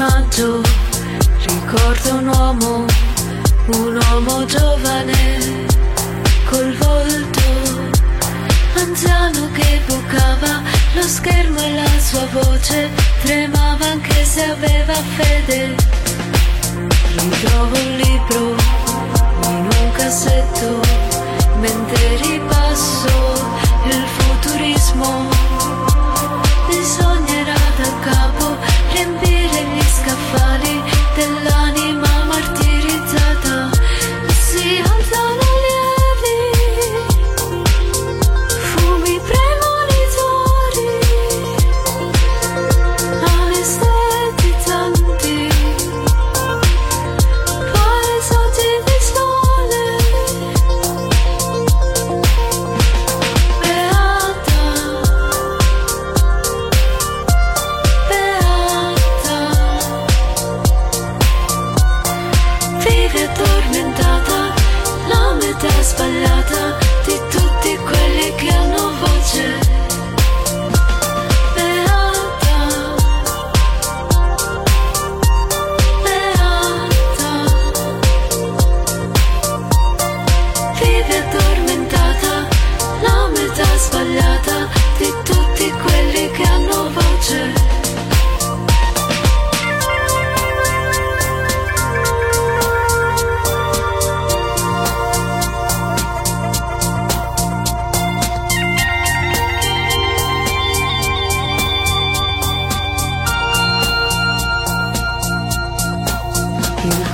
personaggio ricorda un uomo, un uomo giovane, col volto anziano che bucava lo schermo e la sua voce tremava anche se aveva fede. Ritrovo un libro in un cassetto, mentre ripasso il futurismo the long.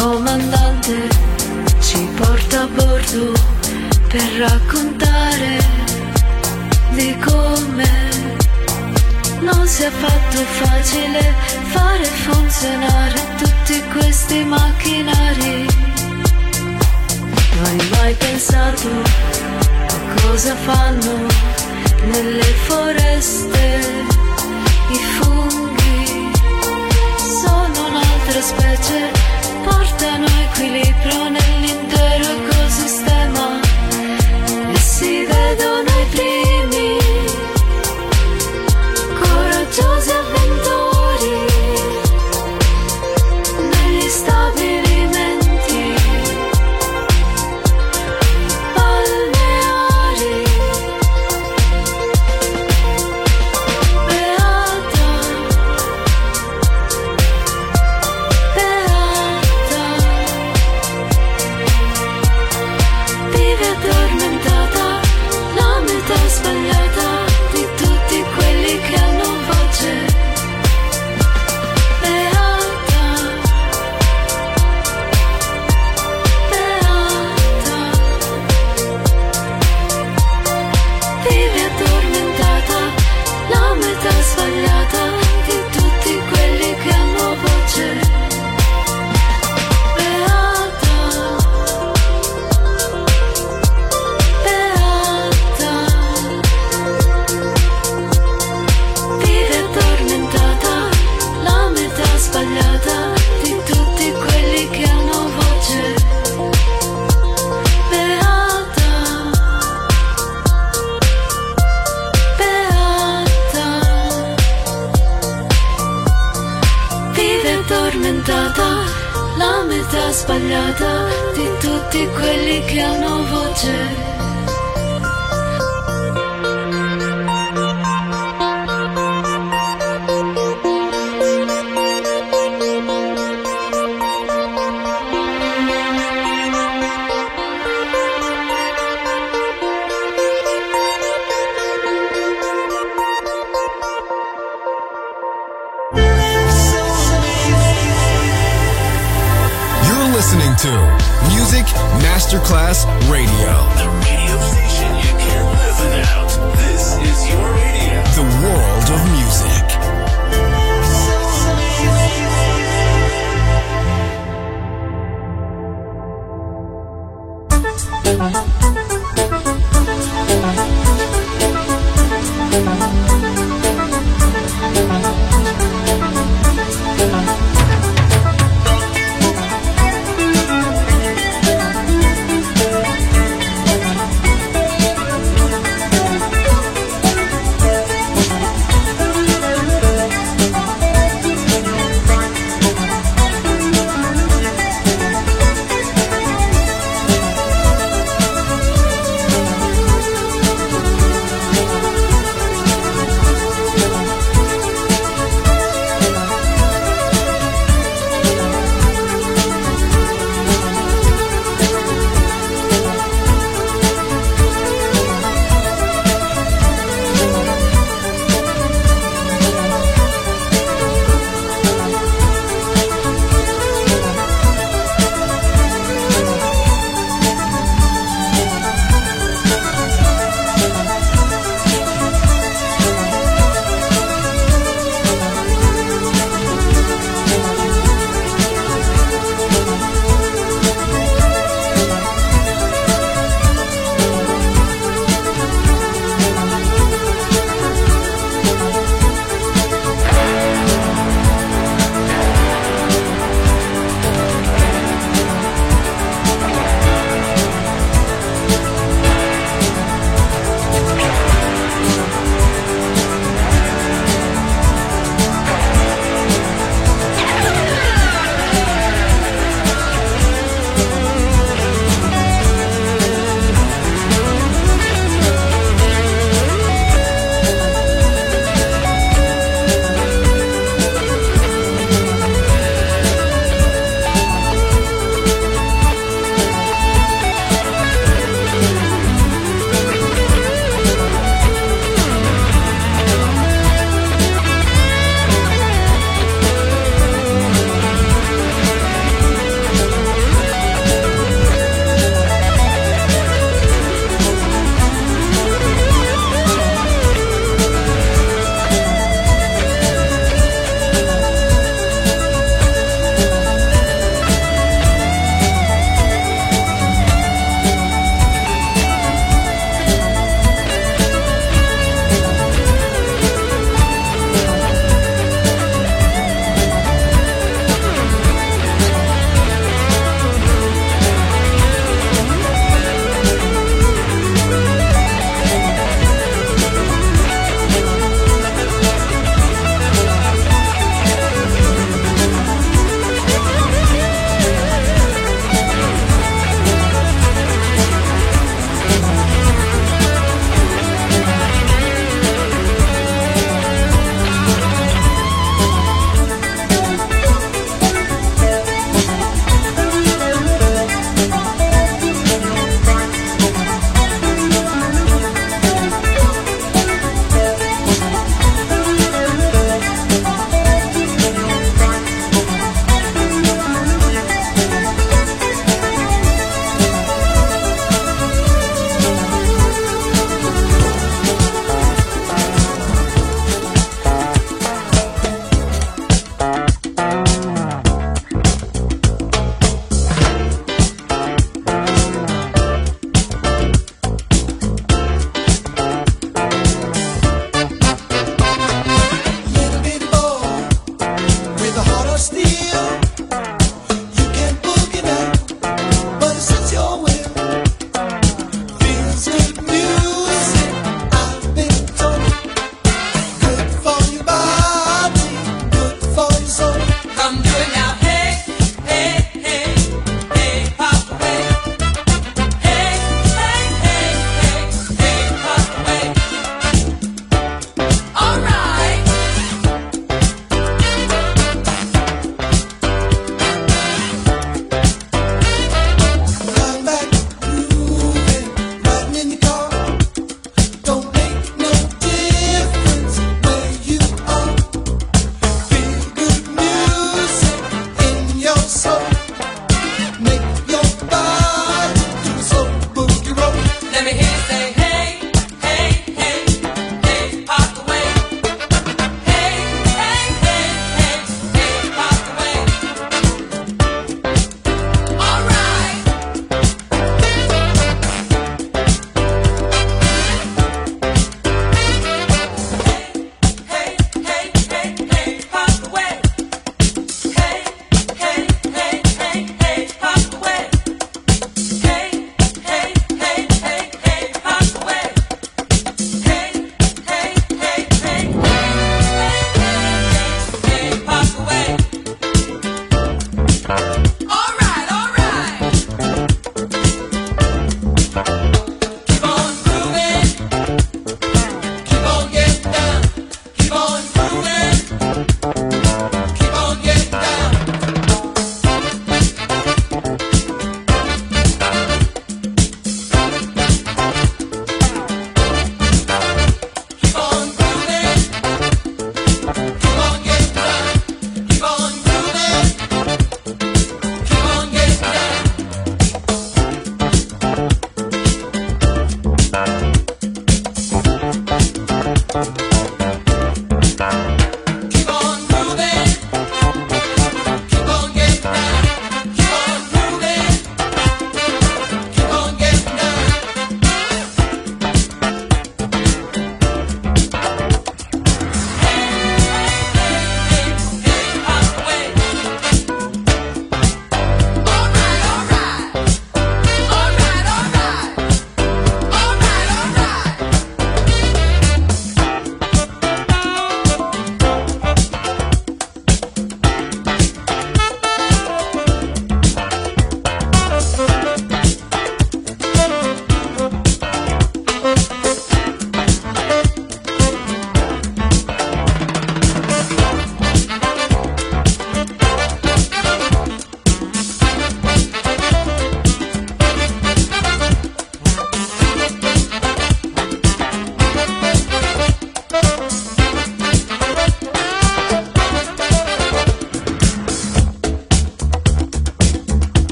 comandante ci porta a bordo per raccontare di come non si è affatto facile fare funzionare tutti questi macchinari. Non hai mai pensato a cosa fanno nelle foreste i funghi? Sono un'altra specie portano equilibrio nell'intero corpo.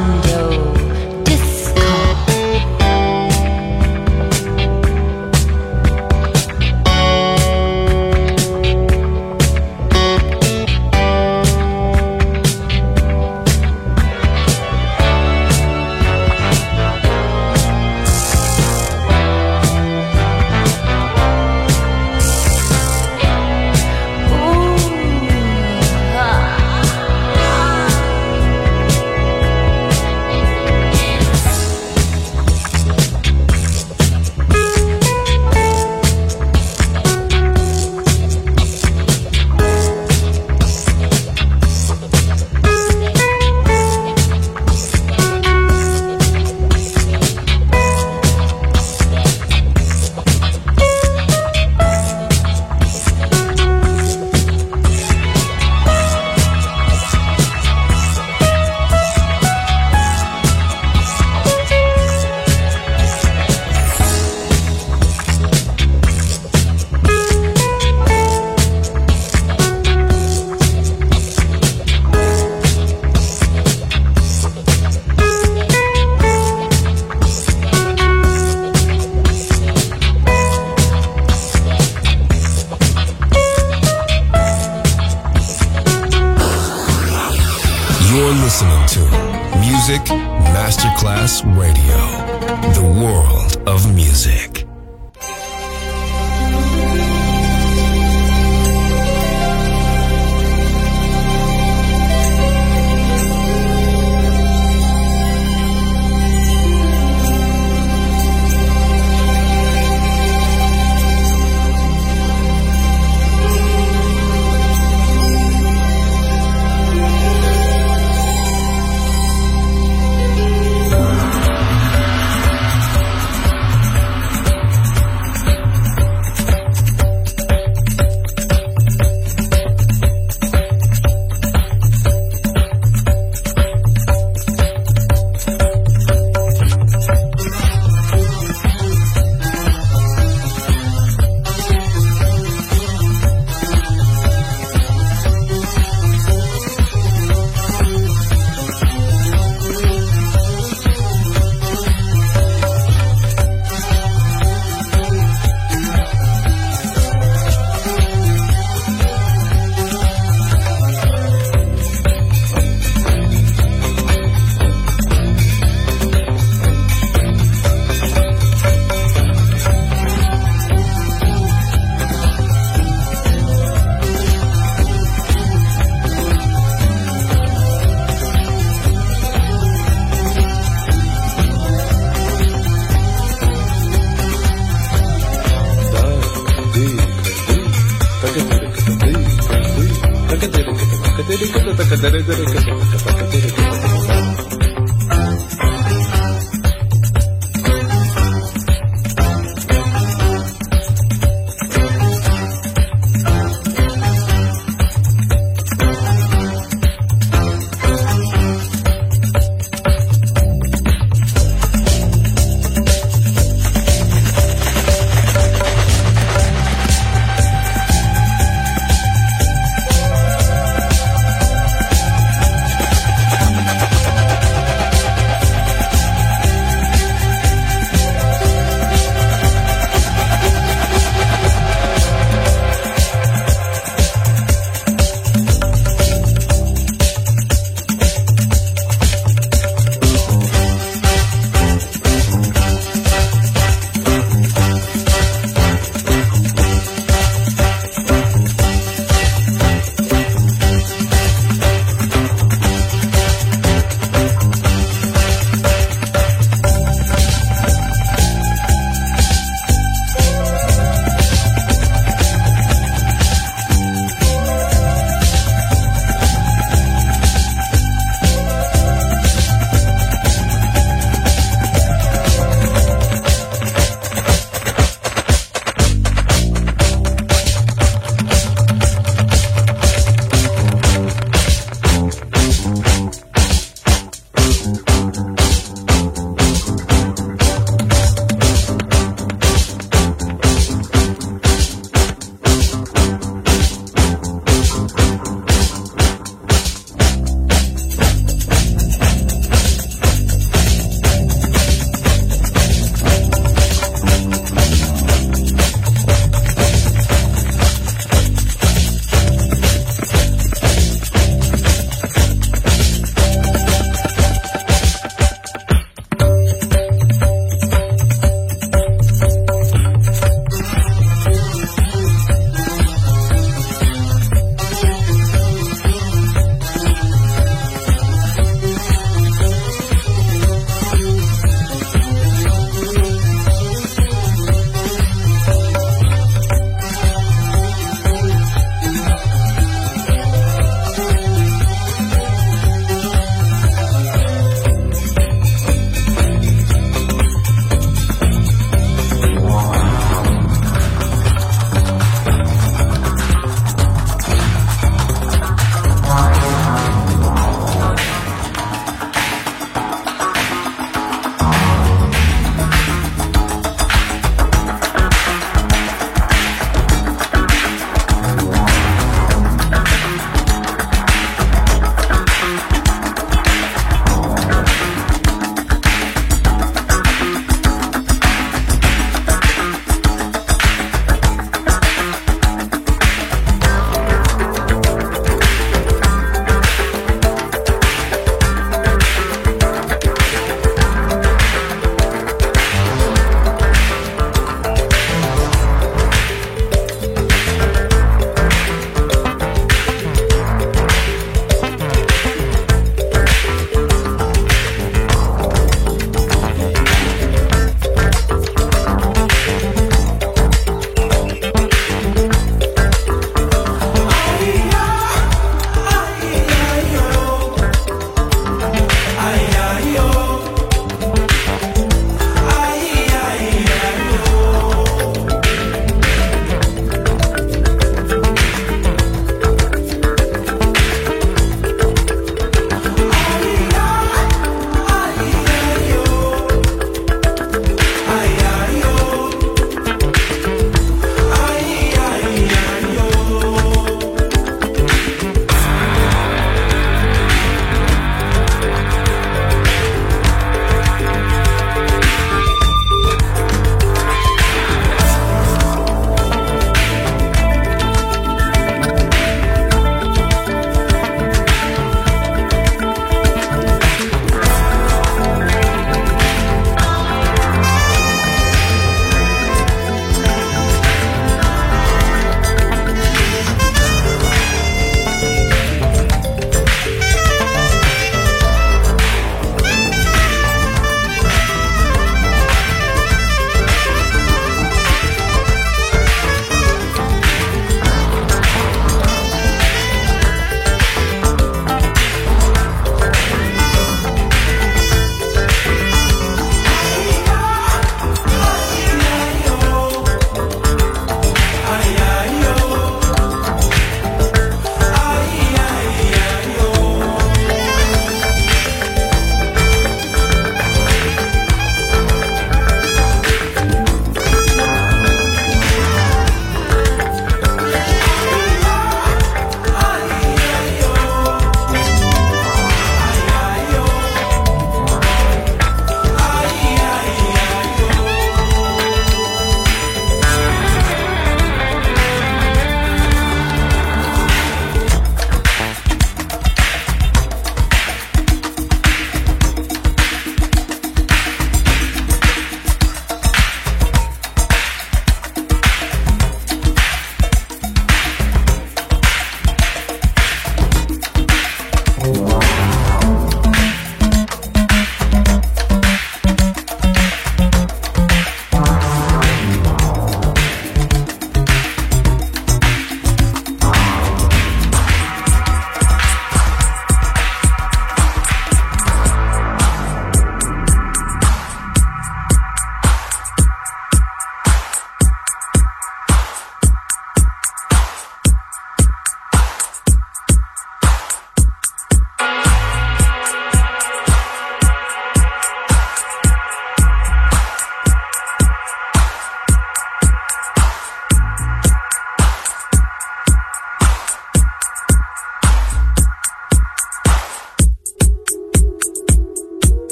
window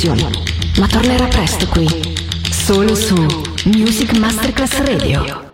Comunicación.